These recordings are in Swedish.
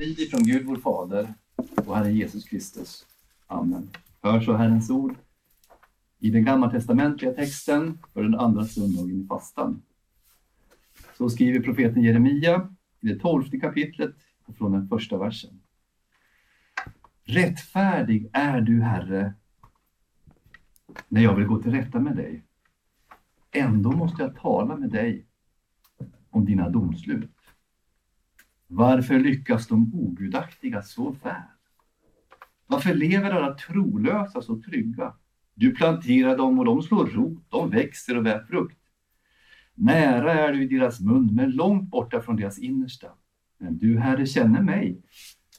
Frid ifrån Gud vår Fader och Herre Jesus Kristus. Amen. Hör så Herrens ord i den gammaltestamentliga texten för den andra söndagen i fastan. Så skriver profeten Jeremia i det tolfte kapitlet och från den första versen. Rättfärdig är du, Herre, när jag vill gå till rätta med dig. Ändå måste jag tala med dig om dina domslut. Varför lyckas de ogudaktiga så väl? Varför lever alla trolösa så trygga? Du planterar dem och de slår rot, de växer och bär frukt. Nära är du i deras mun, men långt borta från deras innersta. Men du, Herre, känner mig.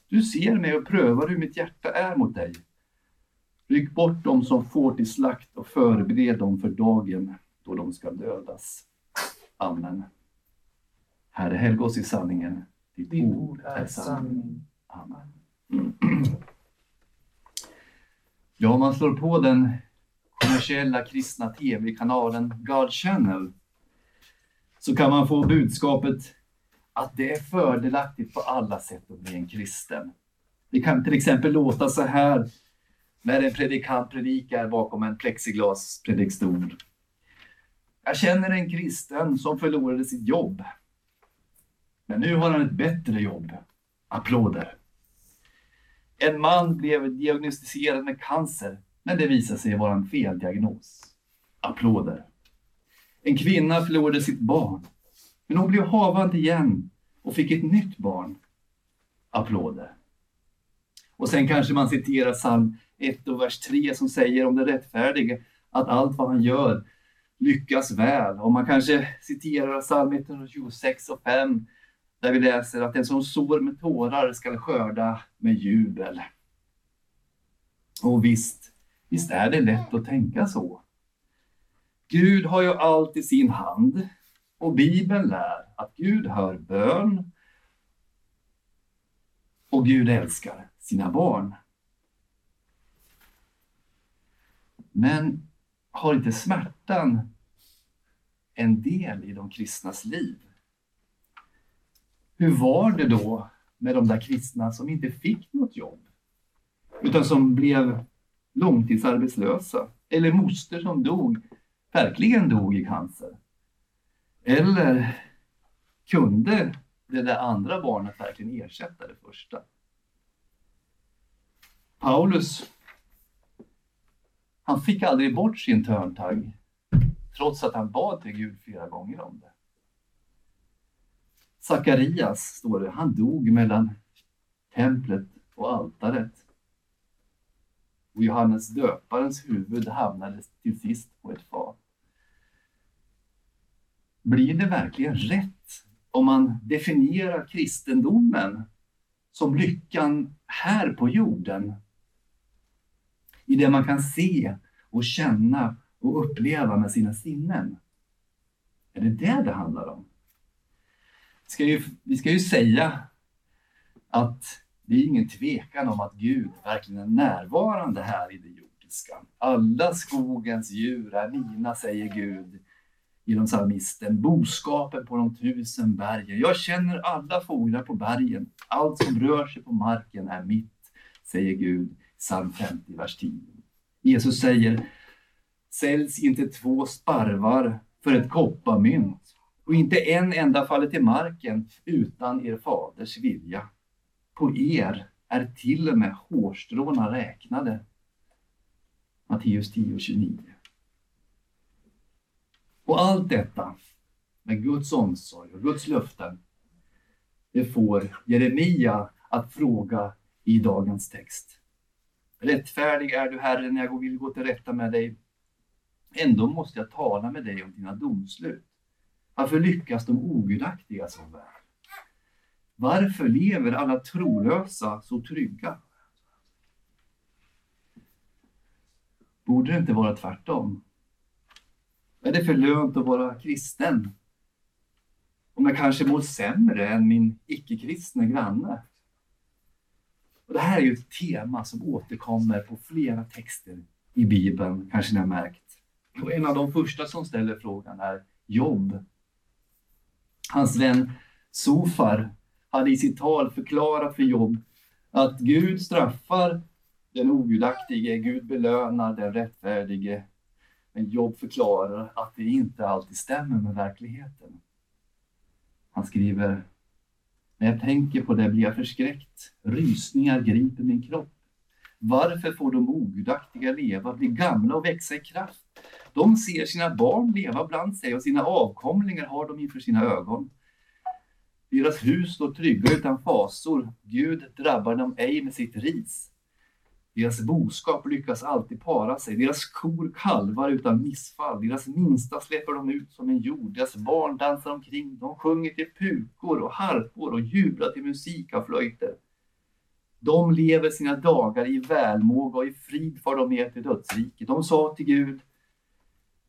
Du ser mig och prövar hur mitt hjärta är mot dig. Ryck bort dem som får till slakt och förbered dem för dagen då de ska dödas. Amen. Herre, helg oss i sanningen. Ditt ord är sanning. Amen. Ja, man slår på den kommersiella kristna tv-kanalen God Channel så kan man få budskapet att det är fördelaktigt på alla sätt att bli en kristen. Det kan till exempel låta så här när en predikant predikar bakom en plexiglaspredikstol. Jag känner en kristen som förlorade sitt jobb. Men nu har han ett bättre jobb. Applåder. En man blev diagnostiserad med cancer, men det visade sig vara en feldiagnos. Applåder. En kvinna förlorade sitt barn, men hon blev havande igen och fick ett nytt barn. Applåder. Och sen kanske man citerar psalm 1 och vers 3 som säger om den rättfärdige att allt vad han gör lyckas väl. Och man kanske citerar psalm 126 och 5 där vi läser att den som sår med tårar skall skörda med jubel. Och visst, visst är det lätt att tänka så. Gud har ju allt i sin hand och Bibeln lär att Gud hör bön och Gud älskar sina barn. Men har inte smärtan en del i de kristnas liv? Hur var det då med de där kristna som inte fick något jobb? Utan som blev långtidsarbetslösa? Eller moster som dog, verkligen dog i cancer? Eller kunde det där andra barnet verkligen ersätta det första? Paulus, han fick aldrig bort sin törntagg trots att han bad till Gud flera gånger om det. Sakarias, står det, han dog mellan templet och altaret. Och Johannes döparens huvud hamnade till sist på ett fat. Blir det verkligen rätt om man definierar kristendomen som lyckan här på jorden? I det man kan se och känna och uppleva med sina sinnen? Är det det det handlar om? Ska ju, vi ska ju säga att det är ingen tvekan om att Gud verkligen är närvarande här i det jordiska. Alla skogens djur är mina, säger Gud genom psalmisten. Boskapen på de tusen bergen. Jag känner alla fåglar på bergen. Allt som rör sig på marken är mitt, säger Gud. Psalm 50, vers 10. Jesus säger, säljs inte två sparvar för ett kopparmynt och inte en enda faller till marken utan er faders vilja. På er är till och med hårstråna räknade. Matteus 10 och 29. Och allt detta med Guds omsorg och Guds löften, det får Jeremia att fråga i dagens text. Rättfärdig är du Herre när jag vill gå till rätta med dig. Ändå måste jag tala med dig om dina domslut. Varför lyckas de ogudaktiga så väl? Varför lever alla trolösa så trygga? Borde det inte vara tvärtom? Vad är det för lönt att vara kristen? Om jag kanske mår sämre än min icke-kristne granne? Och det här är ju ett tema som återkommer på flera texter i Bibeln, kanske ni har märkt. Och en av de första som ställer frågan är Jobb Hans vän Sofar hade i sitt tal förklarat för Jobb att Gud straffar den ogudaktige, Gud belönar den rättfärdige. Men Jobb förklarar att det inte alltid stämmer med verkligheten. Han skriver, när jag tänker på det blir jag förskräckt. Rysningar griper min kropp. Varför får de ogudaktiga leva, bli gamla och växa i kraft? De ser sina barn leva bland sig och sina avkomlingar har de inför sina ögon. Deras hus står trygga utan fasor. Gud drabbar dem ej med sitt ris. Deras boskap lyckas alltid para sig. Deras kor kalvar utan missfall. Deras minsta släpper de ut som en jord. Deras barn dansar omkring. De sjunger till pukor och harpor och jublar till musik av flöjter. De lever sina dagar i välmåga och i frid far de med till dödsriket. De sa till Gud,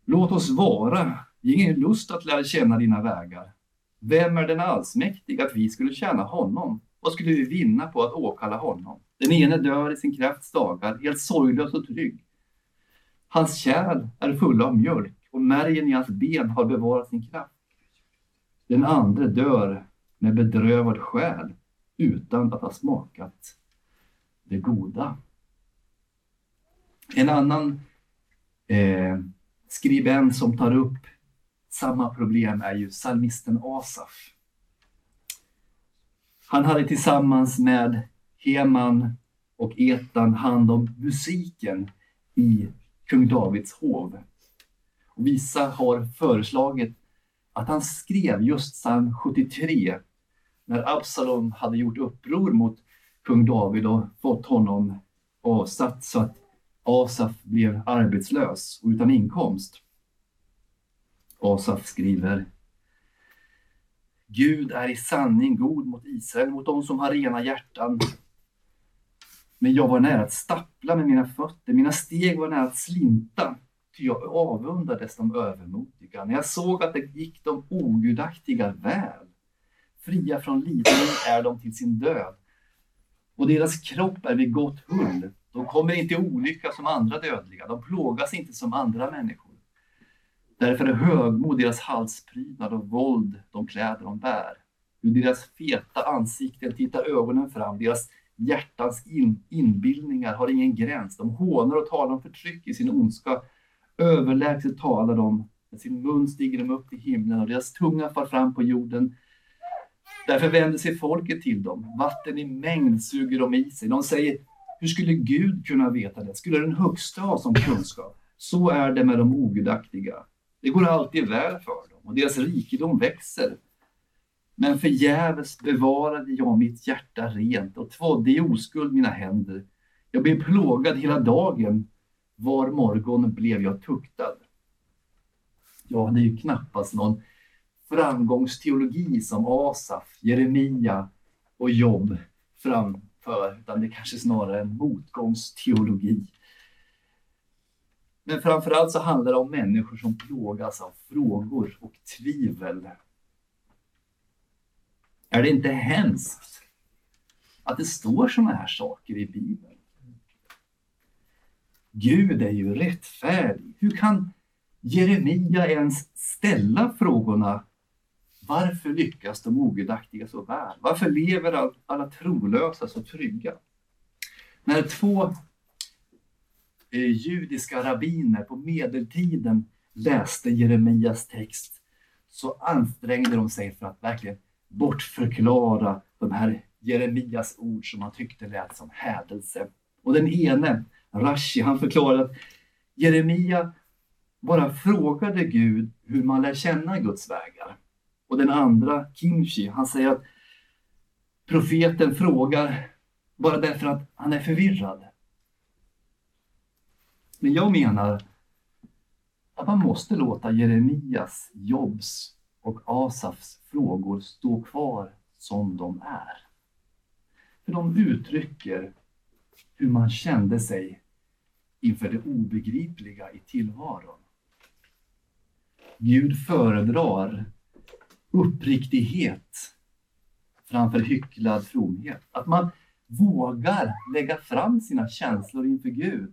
låt oss vara. Vi har ingen lust att lära känna dina vägar. Vem är den allsmäktig att vi skulle tjäna honom? Vad skulle vi vinna på att åkalla honom? Den ene dör i sin krafts dagar, helt sorglös och trygg. Hans kärl är fulla av mjölk och märgen i hans ben har bevarat sin kraft. Den andra dör med bedrövad själ utan att ha smakat det goda. En annan eh, skribent som tar upp samma problem är ju psalmisten Asaf. Han hade tillsammans med Heman och Etan hand om musiken i kung Davids hov. Och vissa har föreslagit att han skrev just psalm 73 när Absalom hade gjort uppror mot kung David och fått honom avsatt så att Asaf blev arbetslös och utan inkomst. Asaf skriver Gud är i sanning god mot Israel, mot de som har rena hjärtan. Men jag var nära att stappla med mina fötter, mina steg var nära att slinta, ty jag avundades de övermodiga. När jag såg att det gick de ogudaktiga väl, fria från lidande är de till sin död, och deras kropp är vid gott hull. De kommer inte i olycka som andra dödliga, de plågas inte som andra människor. Därför är högmod deras halsprydnad och våld de kläder de bär. Ur deras feta ansikten tittar ögonen fram, deras hjärtans in, inbildningar har ingen gräns. De hånar och talar om förtryck i sin ondska. Överlägset talar de, med sin mun stiger de upp till himlen och deras tunga far fram på jorden. Därför vänder sig folket till dem. Vatten i mängd suger de i sig. De säger, hur skulle Gud kunna veta det? Skulle den högsta ha som kunskap? Så är det med de ogudaktiga. Det går alltid väl för dem och deras rikedom växer. Men förgäves bevarade jag mitt hjärta rent och tvådde i oskuld mina händer. Jag blev plågad hela dagen. Var morgon blev jag tuktad. Ja, det är ju knappast någon framgångsteologi som Asaf, Jeremia och Jobb för, utan det kanske snarare en motgångsteologi. Men framförallt så handlar det om människor som plågas av frågor och tvivel. Är det inte hemskt att det står sådana här saker i Bibeln? Gud är ju rättfärdig. Hur kan Jeremia ens ställa frågorna varför lyckas de ogudaktiga så väl? Varför lever alla trolösa så trygga? När två Eh, judiska rabbiner på medeltiden läste Jeremias text så ansträngde de sig för att verkligen bortförklara de här Jeremias ord som man tyckte lät som hädelse. Och den ene, Rashi, han förklarade att Jeremia bara frågade Gud hur man lär känna Guds vägar. Och den andra, Kimchi, han säger att profeten frågar bara därför att han är förvirrad. Men jag menar att man måste låta Jeremias, Jobs och Asafs frågor stå kvar som de är. För de uttrycker hur man kände sig inför det obegripliga i tillvaron. Gud föredrar uppriktighet framför hycklad fromhet. Att man vågar lägga fram sina känslor inför Gud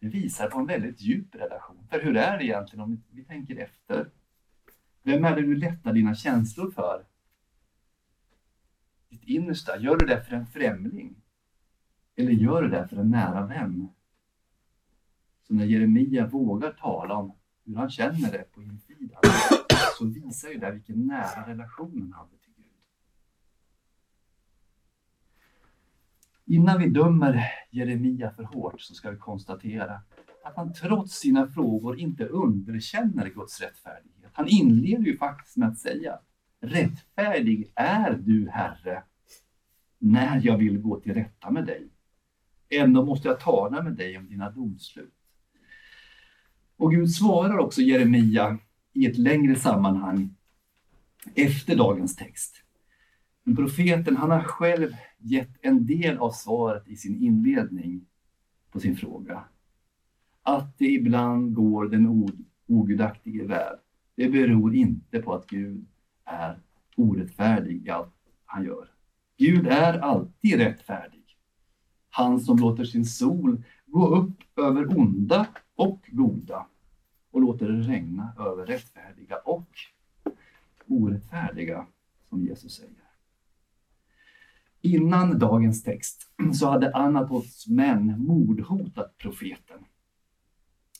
det visar på en väldigt djup relation. För hur är det egentligen om vi tänker efter? Vem är det du lättar dina känslor för? ditt innersta? Gör du det för en främling? Eller gör du det för en nära vän? Så när Jeremia vågar tala om hur han känner det på så visar ju det vilken nära relation han hade till Gud. Innan vi dömer Jeremia för hårt så ska vi konstatera att han trots sina frågor inte underkänner Guds rättfärdighet. Han inleder ju faktiskt med att säga Rättfärdig är du, Herre, när jag vill gå till rätta med dig. Ändå måste jag tala med dig om dina domslut. Och Gud svarar också Jeremia i ett längre sammanhang efter dagens text. Men profeten han har själv gett en del av svaret i sin inledning på sin fråga. Att det ibland går den ogudaktige väl, det beror inte på att Gud är orättfärdig i allt han gör. Gud är alltid rättfärdig. Han som låter sin sol gå upp över onda och goda och låter det regna över rättfärdiga och orättfärdiga, som Jesus säger. Innan dagens text så hade Anatots män mordhotat profeten.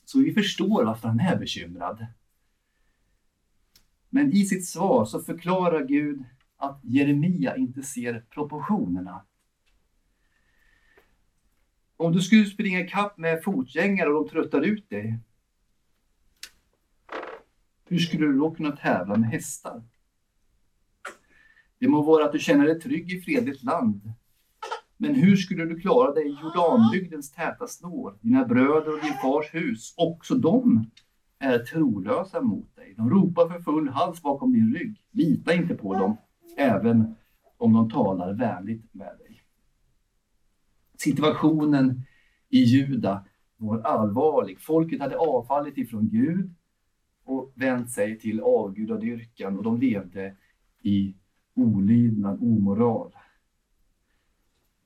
Så vi förstår varför han är bekymrad. Men i sitt svar så förklarar Gud att Jeremia inte ser proportionerna. Om du skulle springa ikapp med fotgängare och de tröttar ut dig, hur skulle du då kunna tävla med hästar? Det må vara att du känner dig trygg i fredligt land, men hur skulle du klara dig i Jordanbygdens täta snår? Dina bröder och din fars hus, också de är trolösa mot dig. De ropar för full hals bakom din rygg. Lita inte på dem, även om de talar vänligt med dig. Situationen i Juda var allvarlig. Folket hade avfallit ifrån Gud och vänt sig till avgudadyrkan och de levde i olydnad, omoral.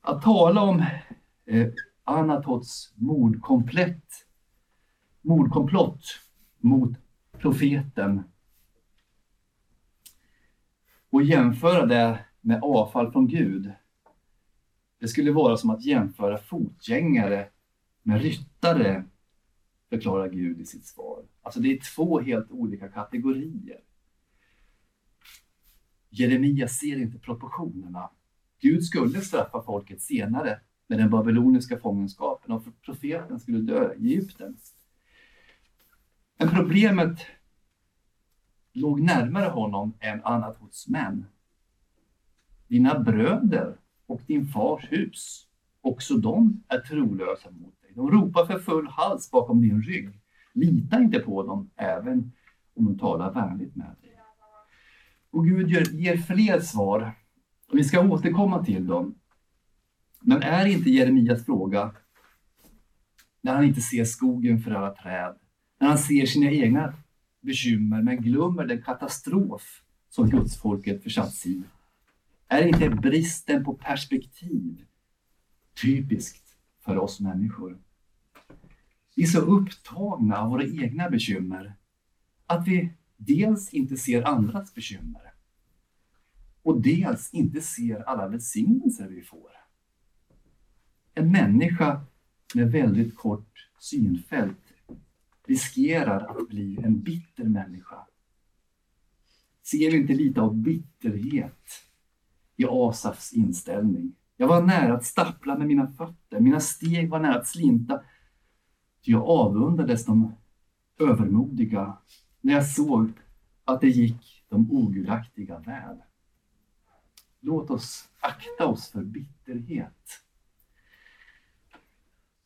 Att tala om eh, Anatots mordkomplett, mordkomplott mot profeten och jämföra det med avfall från Gud. Det skulle vara som att jämföra fotgängare med ryttare, förklarar Gud i sitt svar. Alltså det är två helt olika kategorier. Jeremia ser inte proportionerna. Gud skulle straffa folket senare med den babyloniska fångenskapen och profeten skulle dö i Egypten. Men problemet låg närmare honom än annat hos män. Dina bröder och din fars hus, också de är trolösa mot dig. De ropar för full hals bakom din rygg. Lita inte på dem, även om de talar vänligt med dig. Och Gud ger fler svar, vi ska återkomma till dem. Men är inte Jeremias fråga, när han inte ser skogen för alla träd, när han ser sina egna bekymmer men glömmer den katastrof som gudsfolket försatts i. Är inte bristen på perspektiv typiskt för oss människor? Vi är så upptagna av våra egna bekymmer att vi dels inte ser andras bekymmer och dels inte ser alla välsignelser vi får. En människa med väldigt kort synfält riskerar att bli en bitter människa. Ser vi inte lite av bitterhet i Asafs inställning? Jag var nära att stappla med mina fötter, mina steg var nära att slinta. Jag avundades de övermodiga när jag såg att det gick de ogudaktiga väl. Låt oss akta oss för bitterhet.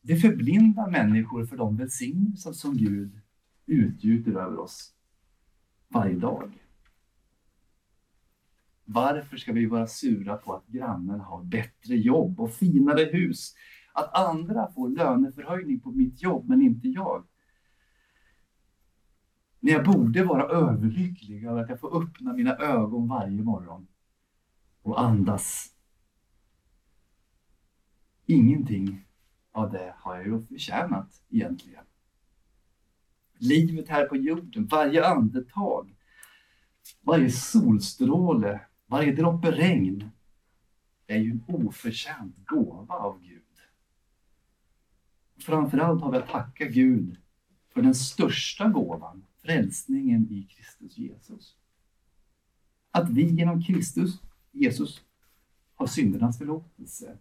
Det förblindar människor för de välsignelser som Gud utgjuter över oss varje dag. Varför ska vi vara sura på att grannen har bättre jobb och finare hus? Att andra får löneförhöjning på mitt jobb, men inte jag? När jag borde vara överlycklig över att jag får öppna mina ögon varje morgon och andas. Ingenting av det har jag ju förtjänat egentligen. Livet här på jorden, varje andetag, varje solstråle, varje droppe regn är ju en oförtjänt gåva av Gud. Framförallt har vi att tacka Gud för den största gåvan, frälsningen i Kristus Jesus. Att vi genom Kristus Jesus har syndernas förlåtelse.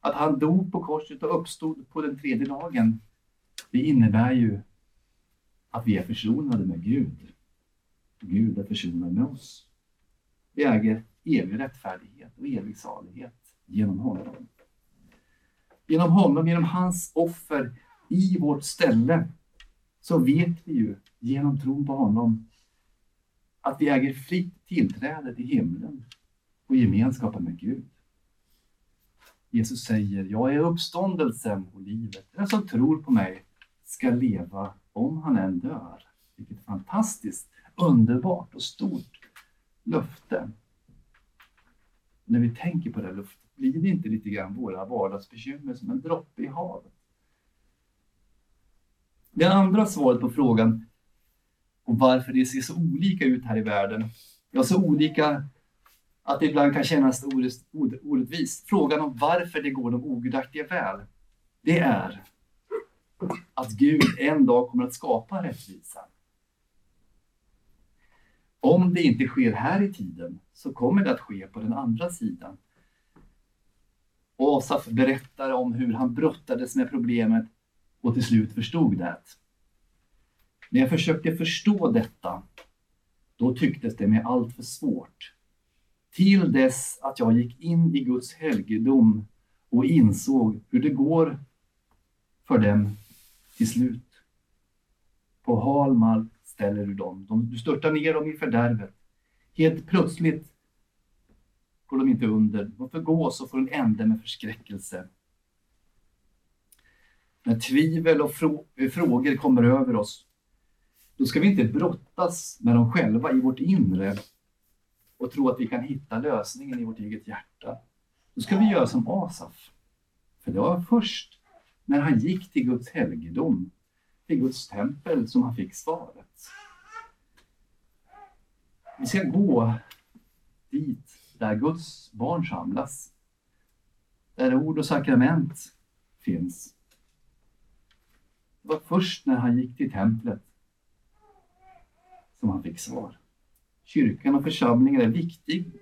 Att han dog på korset och uppstod på den tredje dagen. Det innebär ju att vi är försonade med Gud. Gud är försonad med oss. Vi äger evig rättfärdighet och evig salighet genom honom. Genom honom, genom hans offer i vårt ställe, så vet vi ju genom tron på honom att vi äger fritt tillträde till himlen och gemenskapen med Gud. Jesus säger, jag är uppståndelsen och livet. Den som tror på mig ska leva om han än dör. Vilket fantastiskt, underbart och stort löfte. När vi tänker på det löftet, blir det inte lite grann våra vardagsbekymmer som en droppe i havet? Det andra svaret på frågan om varför det ser så olika ut här i världen, ja så olika att det ibland kan kännas orättvist. Frågan om varför det går de ogudaktiga väl, det är att Gud en dag kommer att skapa rättvisa. Om det inte sker här i tiden så kommer det att ske på den andra sidan. Och Asaf berättar om hur han brottades med problemet och till slut förstod det. När jag försökte förstå detta, då tycktes det mig alltför svårt. Till dess att jag gick in i Guds helgedom och insåg hur det går för dem till slut. På hal mark ställer du dem. du störtar ner dem i fördärvet. Helt plötsligt går de inte under. De förgås och får en ände med förskräckelse. När tvivel och eh, frågor kommer över oss, då ska vi inte brottas med dem själva i vårt inre och tro att vi kan hitta lösningen i vårt eget hjärta. Då ska vi göra som Asaf. För det var först när han gick till Guds helgedom, till Guds tempel, som han fick svaret. Vi ska gå dit där Guds barn samlas. Där ord och sakrament finns. Det var först när han gick till templet som han fick svar. Kyrkan och församlingen är viktig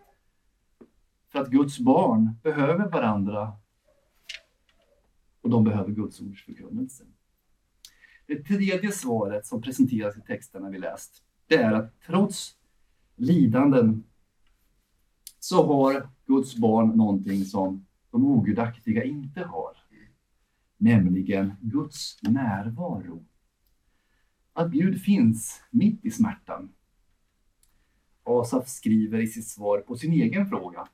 för att Guds barn behöver varandra och de behöver Guds ords förkunnelse. Det tredje svaret som presenteras i texterna vi läst, det är att trots lidanden så har Guds barn någonting som de ogudaktiga inte har. Nämligen Guds närvaro. Att Gud finns mitt i smärtan. Asaf skriver i sitt svar på sin egen fråga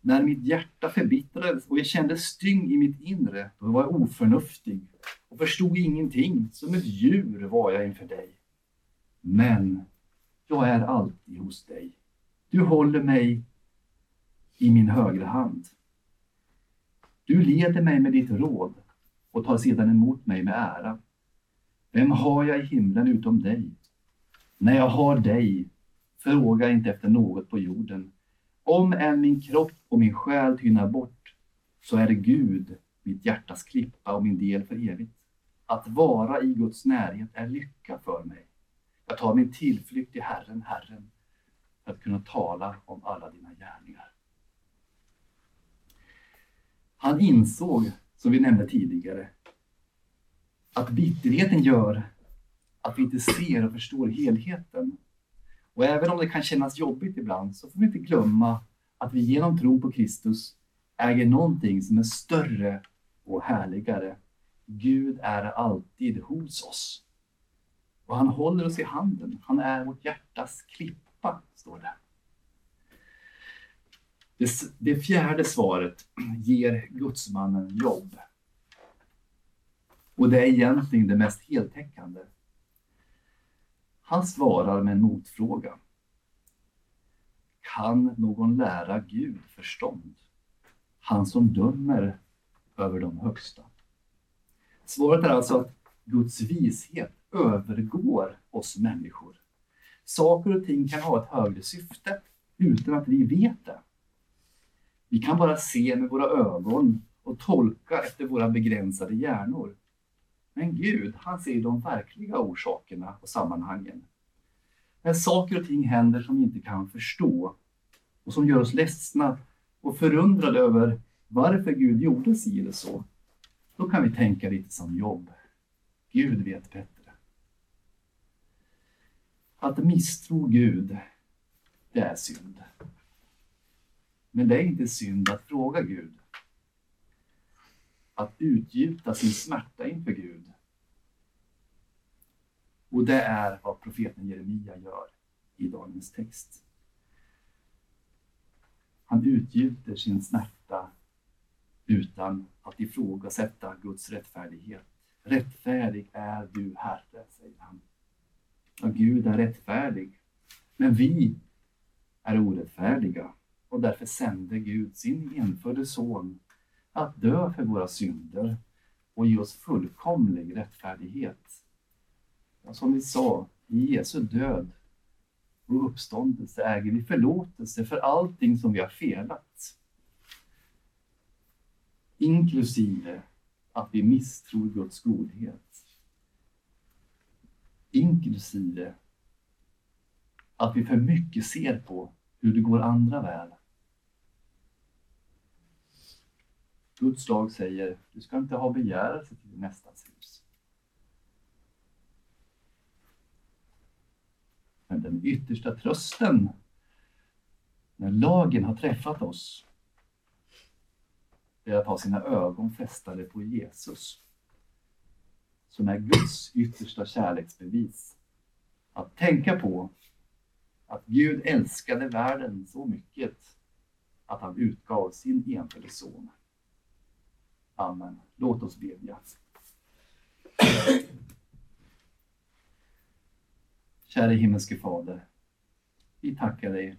när mitt hjärta förbittrades och jag kände styng i mitt inre, då var jag oförnuftig och förstod ingenting. Som ett djur var jag inför dig. Men jag är alltid hos dig. Du håller mig i min högra hand. Du leder mig med ditt råd och tar sedan emot mig med ära. Vem har jag i himlen utom dig? När jag har dig, fråga inte efter något på jorden. Om än min kropp och min själ tynar bort, så är Gud, mitt hjärtas klippa och min del för evigt. Att vara i Guds närhet är lycka för mig. Jag tar min tillflykt till Herren, Herren, att kunna tala om alla dina gärningar. Han insåg, som vi nämnde tidigare, att bitterheten gör att vi inte ser och förstår helheten och även om det kan kännas jobbigt ibland så får vi inte glömma att vi genom tro på Kristus äger någonting som är större och härligare. Gud är alltid hos oss. Och han håller oss i handen. Han är vårt hjärtas pappa, står det. Det, det fjärde svaret ger gudsmannen jobb. Och det är egentligen det mest heltäckande. Han svarar med en motfråga. Kan någon lära Gud förstånd? Han som dömer över de högsta. Svaret är alltså att Guds vishet övergår oss människor. Saker och ting kan ha ett högre syfte utan att vi vet det. Vi kan bara se med våra ögon och tolka efter våra begränsade hjärnor. Men Gud, han ser de verkliga orsakerna och sammanhangen. När saker och ting händer som vi inte kan förstå och som gör oss ledsna och förundrade över varför Gud gjorde si eller så, då kan vi tänka lite som jobb. Gud vet bättre. Att misstro Gud, det är synd. Men det är inte synd att fråga Gud. Att utgjuta sin smärta inför Gud. Och det är vad profeten Jeremia gör i dagens text. Han utgjuter sin smärta utan att ifrågasätta Guds rättfärdighet. Rättfärdig är du, Herre, säger han. Ja, Gud är rättfärdig, men vi är orättfärdiga och därför sände Gud sin enfödde son att dö för våra synder och ge oss fullkomlig rättfärdighet. Och som vi sa, i Jesu död och uppståndelse äger vi förlåtelse för allting som vi har felat. Inklusive att vi misstror Guds godhet. Inklusive att vi för mycket ser på hur det går andra väl. Guds lag säger, du ska inte ha begärelse till nästas hus. Men den yttersta trösten, när lagen har träffat oss, är att ha sina ögon fästade på Jesus, som är Guds yttersta kärleksbevis. Att tänka på att Gud älskade världen så mycket att han utgav sin enfödde son. Amen. Låt oss bedja. Kära himmelske Fader, vi tackar dig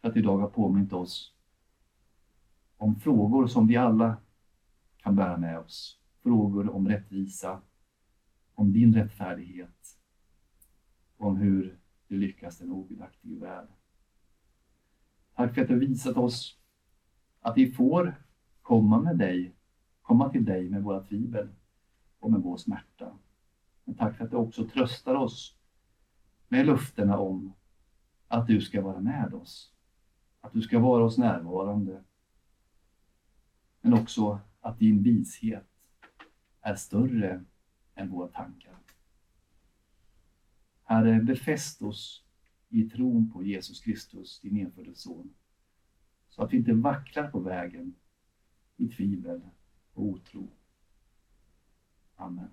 för att du idag har påmint oss om frågor som vi alla kan bära med oss. Frågor om rättvisa, om din rättfärdighet, om hur du lyckas den ogudaktige värld. Tack för att du visat oss att vi får komma med dig, komma till dig med våra tvivel och med vår smärta. Men tack för att du också tröstar oss med löftena om att du ska vara med oss. Att du ska vara oss närvarande. Men också att din vishet är större än våra tankar. Herre, befäst oss i tron på Jesus Kristus, din enfödde son, så att vi inte vacklar på vägen i tvivel och otro. Amen.